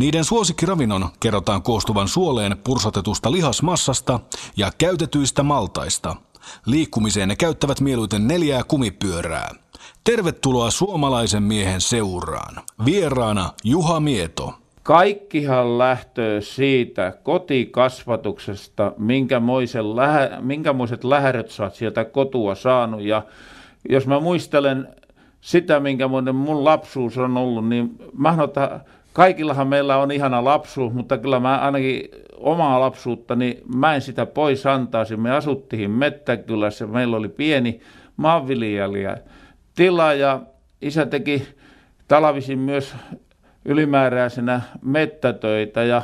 Niiden suosikkiravinnon kerrotaan koostuvan suoleen pursotetusta lihasmassasta ja käytetyistä maltaista. Liikkumiseen ne käyttävät mieluiten neljää kumipyörää. Tervetuloa suomalaisen miehen seuraan. Vieraana Juha Mieto. Kaikkihan lähtöö siitä kotikasvatuksesta, minkämoisen lähä, minkämoiset lähäröt sä oot sieltä kotua saanut. Ja jos mä muistelen sitä, minkä mun lapsuus on ollut, niin mä kaikillahan meillä on ihana lapsuus, mutta kyllä mä ainakin omaa lapsuuttani, mä en sitä pois antaisi. Me asuttiin Mettäkylässä, meillä oli pieni maanviljelijä tila ja isä teki talvisin myös ylimääräisenä mettätöitä ja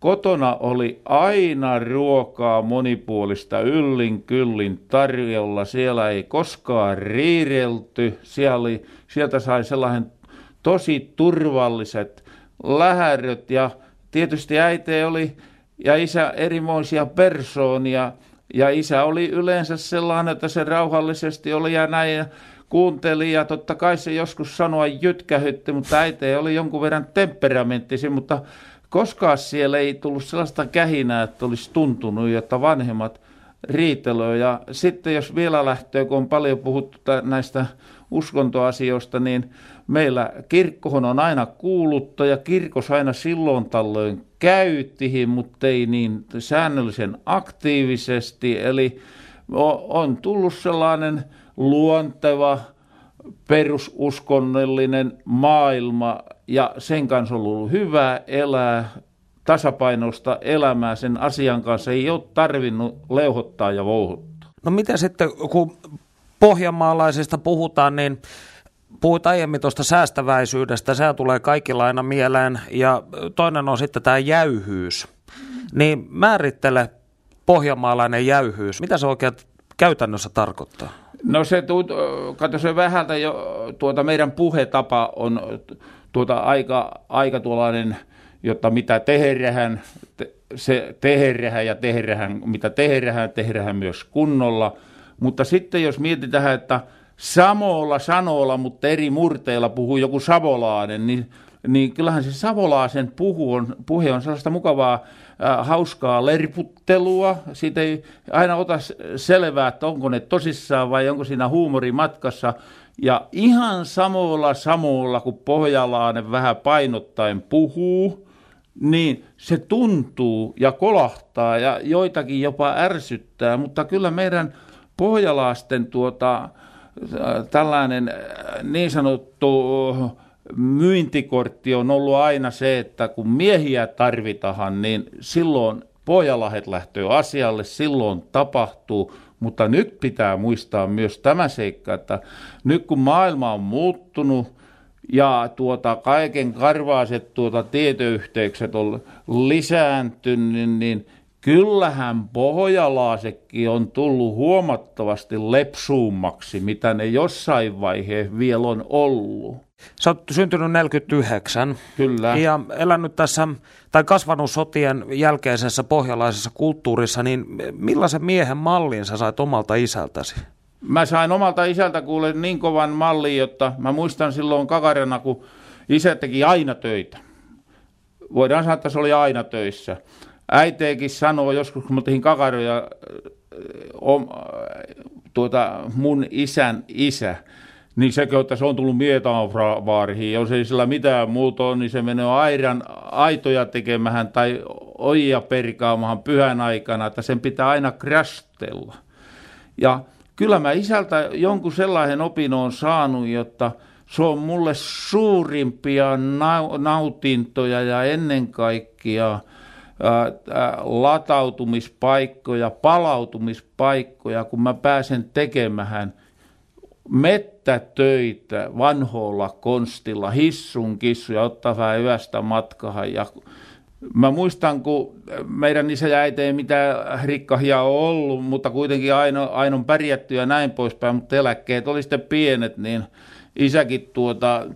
kotona oli aina ruokaa monipuolista yllin kyllin tarjolla. Siellä ei koskaan riirelty. Siellä oli, sieltä sai sellainen tosi turvalliset lähäröt ja tietysti äiti oli ja isä erimoisia persoonia. Ja isä oli yleensä sellainen, että se rauhallisesti oli ja näin kuunteli. Ja totta kai se joskus sanoa jytkähytti, mutta äiti oli jonkun verran temperamenttisi, mutta koskaan siellä ei tullut sellaista kähinää, että olisi tuntunut, että vanhemmat riitelöi. Ja sitten jos vielä lähtee, kun on paljon puhuttu näistä uskontoasioista, niin meillä kirkkohon on aina kuulutta ja kirkos aina silloin tällöin käyttihin, mutta ei niin säännöllisen aktiivisesti. Eli on tullut sellainen luonteva perususkonnollinen maailma ja sen kanssa on ollut hyvä elää tasapainoista elämää sen asian kanssa. Ei ole tarvinnut leuhottaa ja vouhuttaa. No mitä sitten, kun pohjanmaalaisista puhutaan, niin puhuit aiemmin tuosta säästäväisyydestä, se tulee kaikilla aina mieleen, ja toinen on sitten tämä jäyhyys. Niin määrittele pohjanmaalainen jäyhyys. Mitä se oikein käytännössä tarkoittaa? No se, kato se vähältä jo, tuota meidän puhetapa on tuota aika, aika tuollainen, jotta mitä tehdään, se tehdään ja tehdään, mitä tehdään, tehdään myös kunnolla. Mutta sitten jos mietitään, että samoilla sanoilla, mutta eri murteilla puhuu joku savolainen, niin, niin kyllähän se savolaasen puhu on, puhe on sellaista mukavaa äh, hauskaa lerputtelua. Siitä ei aina ota selvää, että onko ne tosissaan vai onko siinä huumori matkassa. Ja ihan samoilla samoilla, kun pohjalainen vähän painottaen puhuu, niin se tuntuu ja kolahtaa ja joitakin jopa ärsyttää, mutta kyllä meidän pohjalaisten tuota, tällainen niin sanottu myyntikortti on ollut aina se, että kun miehiä tarvitaan, niin silloin Pohjalahet lähtee asialle, silloin tapahtuu, mutta nyt pitää muistaa myös tämä seikka, että nyt kun maailma on muuttunut ja tuota, kaiken karvaiset tuota, tietoyhteykset on lisääntynyt, niin kyllähän pohjalaasekin on tullut huomattavasti lepsuummaksi, mitä ne jossain vaiheessa vielä on ollut. Sä oot syntynyt 49. Kyllä. Ja elänyt tässä, tai kasvanut sotien jälkeisessä pohjalaisessa kulttuurissa, niin millaisen miehen mallin sä sait omalta isältäsi? Mä sain omalta isältä kuule niin kovan mallin, jotta mä muistan silloin kakarena, kun isä teki aina töitä. Voidaan sanoa, että se oli aina töissä. Äiteekin sanoo joskus, kun mä tein kakaroja, om, tuota, mun isän isä, niin se, että se on tullut Mietaanvaariin, jos ei sillä mitään muuta ole, niin se menee airan aitoja tekemähän tai ojia perkaamahan pyhän aikana, että sen pitää aina krastella. Ja kyllä mä isältä jonkun sellaisen opin on saanut, jotta se on mulle suurimpia nautintoja ja ennen kaikkea latautumispaikkoja, palautumispaikkoja, kun mä pääsen tekemään mettätöitä vanhoilla konstilla, hissun kissuja, ottaa vähän yöstä matkahan ja Mä muistan, kun meidän isä ja äiti ei mitään rikkahia ole ollut, mutta kuitenkin aina, aina on pärjätty ja näin poispäin, mutta eläkkeet oli sitten pienet, niin isäkin tuota,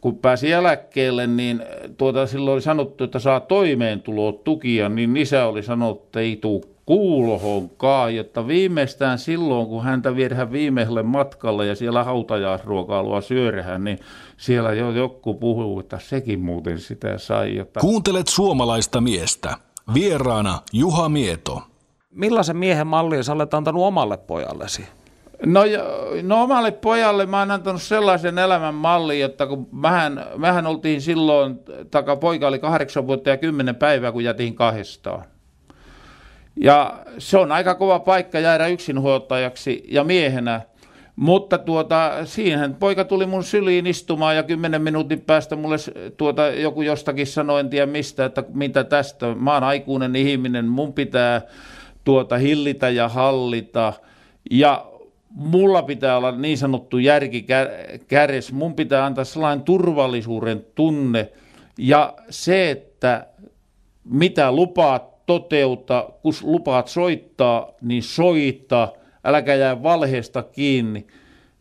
kun pääsi eläkkeelle, niin tuota, silloin oli sanottu, että saa toimeentuloa tukia, niin isä oli sanonut, että ei tule kuulohonkaan, jotta viimeistään silloin, kun häntä viedään viimeiselle matkalle ja siellä hautajaisruokailua syödään, niin siellä jo joku puhuu, että sekin muuten sitä sai. Jotta... Kuuntelet suomalaista miestä. Vieraana Juha Mieto. Millaisen miehen mallin sä olet antanut omalle pojallesi? No, no omalle pojalle mä oon antanut sellaisen elämän mallin, että kun mähän, mähän oltiin silloin, taka poika oli kahdeksan vuotta ja kymmenen päivää, kun jätiin kahdestaan. Ja se on aika kova paikka jäädä yksinhuoltajaksi ja miehenä. Mutta tuota, siihen poika tuli mun syliin istumaan ja kymmenen minuutin päästä mulle tuota, joku jostakin sanoi, en tiedä mistä, että mitä tästä. Mä oon aikuinen ihminen, mun pitää tuota hillitä ja hallita. Ja mulla pitää olla niin sanottu järki käres, mun pitää antaa sellainen turvallisuuden tunne ja se, että mitä lupaat toteuta, kun lupaat soittaa, niin soita, äläkä jää valheesta kiinni.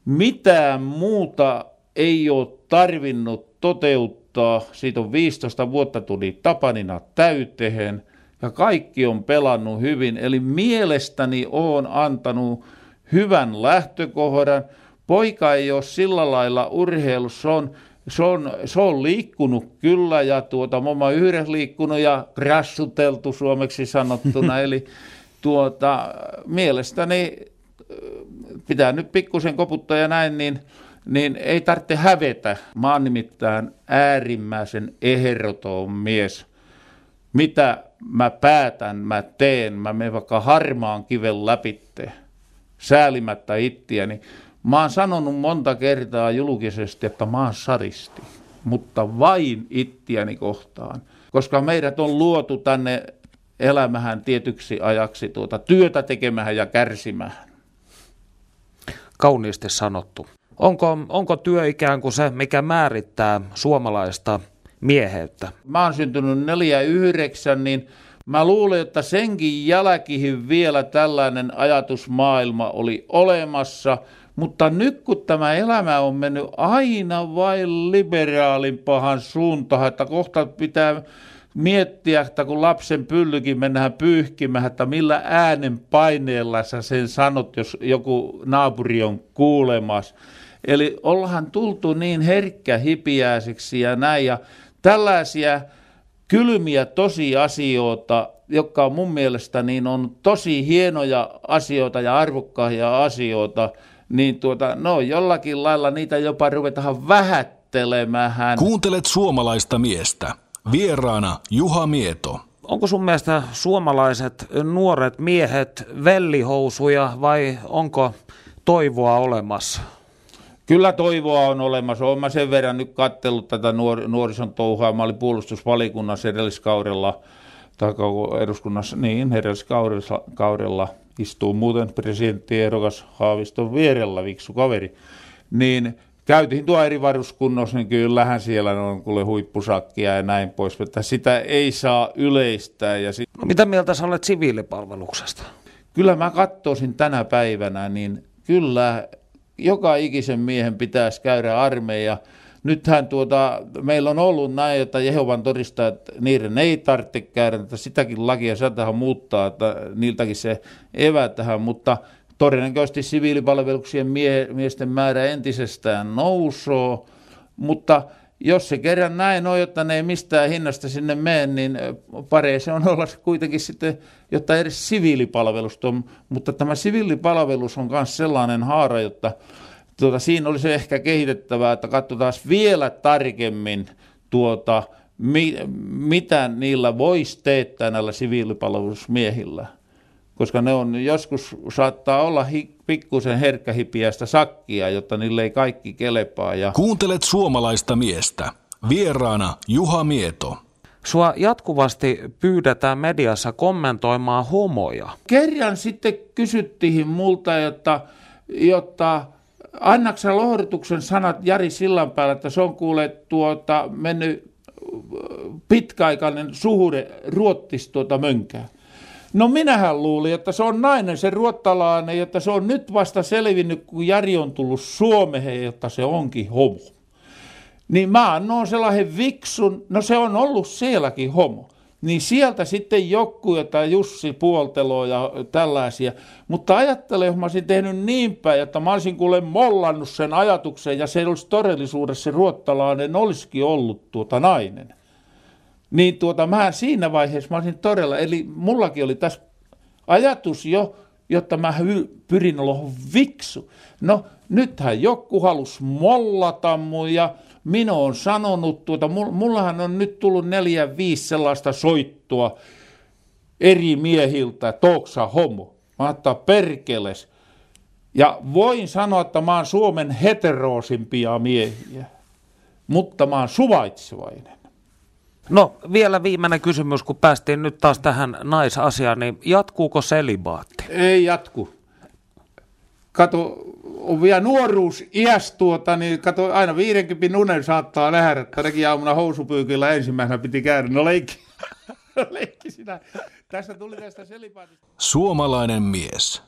Mitään muuta ei ole tarvinnut toteuttaa. Siitä on 15 vuotta tuli Tapanina täyteen ja kaikki on pelannut hyvin. Eli mielestäni on antanut hyvän lähtökohdan. Poika ei ole sillä lailla urheilussa, on, se on, se on liikkunut kyllä ja tuota, mä oon yhdessä liikkunut ja krassuteltu suomeksi sanottuna, eli tuota, mielestäni äh, pitää nyt pikkusen koputtaa ja näin, niin, niin ei tarvitse hävetä. Mä oon nimittäin äärimmäisen ehdoton mies. Mitä mä päätän, mä teen, mä menen vaikka harmaan kiven läpitte säälimättä ittiäni. Mä oon sanonut monta kertaa julkisesti, että mä oon saristi, mutta vain ittiäni kohtaan. Koska meidät on luotu tänne elämähän tietyksi ajaksi tuota työtä tekemään ja kärsimään. Kauniisti sanottu. Onko, onko työ ikään kuin se, mikä määrittää suomalaista mieheyttä? Mä oon syntynyt 49, niin Mä luulen, että senkin jälkihin vielä tällainen ajatusmaailma oli olemassa, mutta nyt kun tämä elämä on mennyt aina vain liberaalimpahan suuntaan, että kohta pitää miettiä, että kun lapsen pyllykin mennään pyyhkimään, että millä äänen paineella sä sen sanot, jos joku naapuri on kuulemas. Eli ollaan tultu niin herkkä hipiäiseksi ja näin, ja tällaisia kylmiä tosiasioita, jotka on mun mielestä niin on tosi hienoja asioita ja arvokkaita asioita, niin tuota, no jollakin lailla niitä jopa ruvetaan vähättelemään. Kuuntelet suomalaista miestä. Vieraana Juha Mieto. Onko sun mielestä suomalaiset nuoret miehet vellihousuja vai onko toivoa olemassa? Kyllä toivoa on olemassa. Olen mä sen verran nyt kattellut tätä nuor- nuorison touhua. Mä olin puolustusvalikunnassa edelliskaudella, tai eduskunnassa, niin edelliskaudella istuu muuten ehdokas Haaviston vierellä, viksu kaveri. Niin käytiin tuo eri varuskunnossa, niin kyllähän siellä on kuule huippusakkia ja näin pois, että sitä ei saa yleistää. Ja sit... no, mitä mieltä sä olet siviilipalveluksesta? Kyllä mä katsoisin tänä päivänä, niin kyllä joka ikisen miehen pitäisi käydä armeija. Nythän tuota, meillä on ollut näin, että Jehovan todistajat, niiden ei tarvitse käydä, että sitäkin lakia saadaan muuttaa, että niiltäkin se evätähän, mutta todennäköisesti siviilipalveluksien mie- miesten määrä entisestään nousoo, mutta jos se kerran näin on, jotta ne ei mistään hinnasta sinne mene, niin paree se on olla kuitenkin sitten, jotta edes siviilipalvelusta on. Mutta tämä siviilipalvelus on myös sellainen haara, jotta tuota, siinä olisi ehkä kehitettävää, että katsotaan vielä tarkemmin tuota, mi, mitä niillä voisi teettää näillä siviilipalvelusmiehillä koska ne on joskus saattaa olla hi, pikkusen herkkähipiästä sakkia, jotta niille ei kaikki kelepaa. Ja... Kuuntelet suomalaista miestä. Vieraana Juha Mieto. Sua jatkuvasti pyydetään mediassa kommentoimaan homoja. Kerran sitten kysyttiin multa, jotta, jotta annaksa lohdutuksen sanat Jari Sillanpäällä, että se on kuule tuota, mennyt pitkäaikainen suhde ruottisi tuota mönkää. No minähän luulin, että se on nainen, se ruottalainen, että se on nyt vasta selvinnyt, kun Jari on tullut Suomeen, että se onkin homo. Niin mä annoin sellaisen viksun, no se on ollut sielläkin homo. Niin sieltä sitten joku, jota Jussi puoltelo ja tällaisia. Mutta ajattele, jos mä olisin tehnyt niin päin, että mä olisin kuule mollannut sen ajatuksen ja se olisi todellisuudessa se ruottalainen olisikin ollut tuota nainen. Niin tuota, mä siinä vaiheessa mä olisin todella, eli mullakin oli tässä ajatus jo, jotta mä pyrin olla viksu. No, nythän joku halus mollata mun ja minä on sanonut, tuota, mullahan on nyt tullut neljä, viisi sellaista soittoa eri miehiltä, toksa homo. Mä ottaa perkeles. Ja voin sanoa, että mä oon Suomen heteroosimpia miehiä, mutta mä oon suvaitsevainen. No vielä viimeinen kysymys, kun päästiin nyt taas tähän naisasiaan, niin jatkuuko selibaatti? Ei jatku. Kato, on vielä nuoruus iäs tuota, niin kato, aina 50 unen saattaa nähdä. Tänäkin aamuna housupyykillä ensimmäisenä piti käydä. No leikki, leikki sinä. Tässä tuli tästä selibaatista. Suomalainen mies.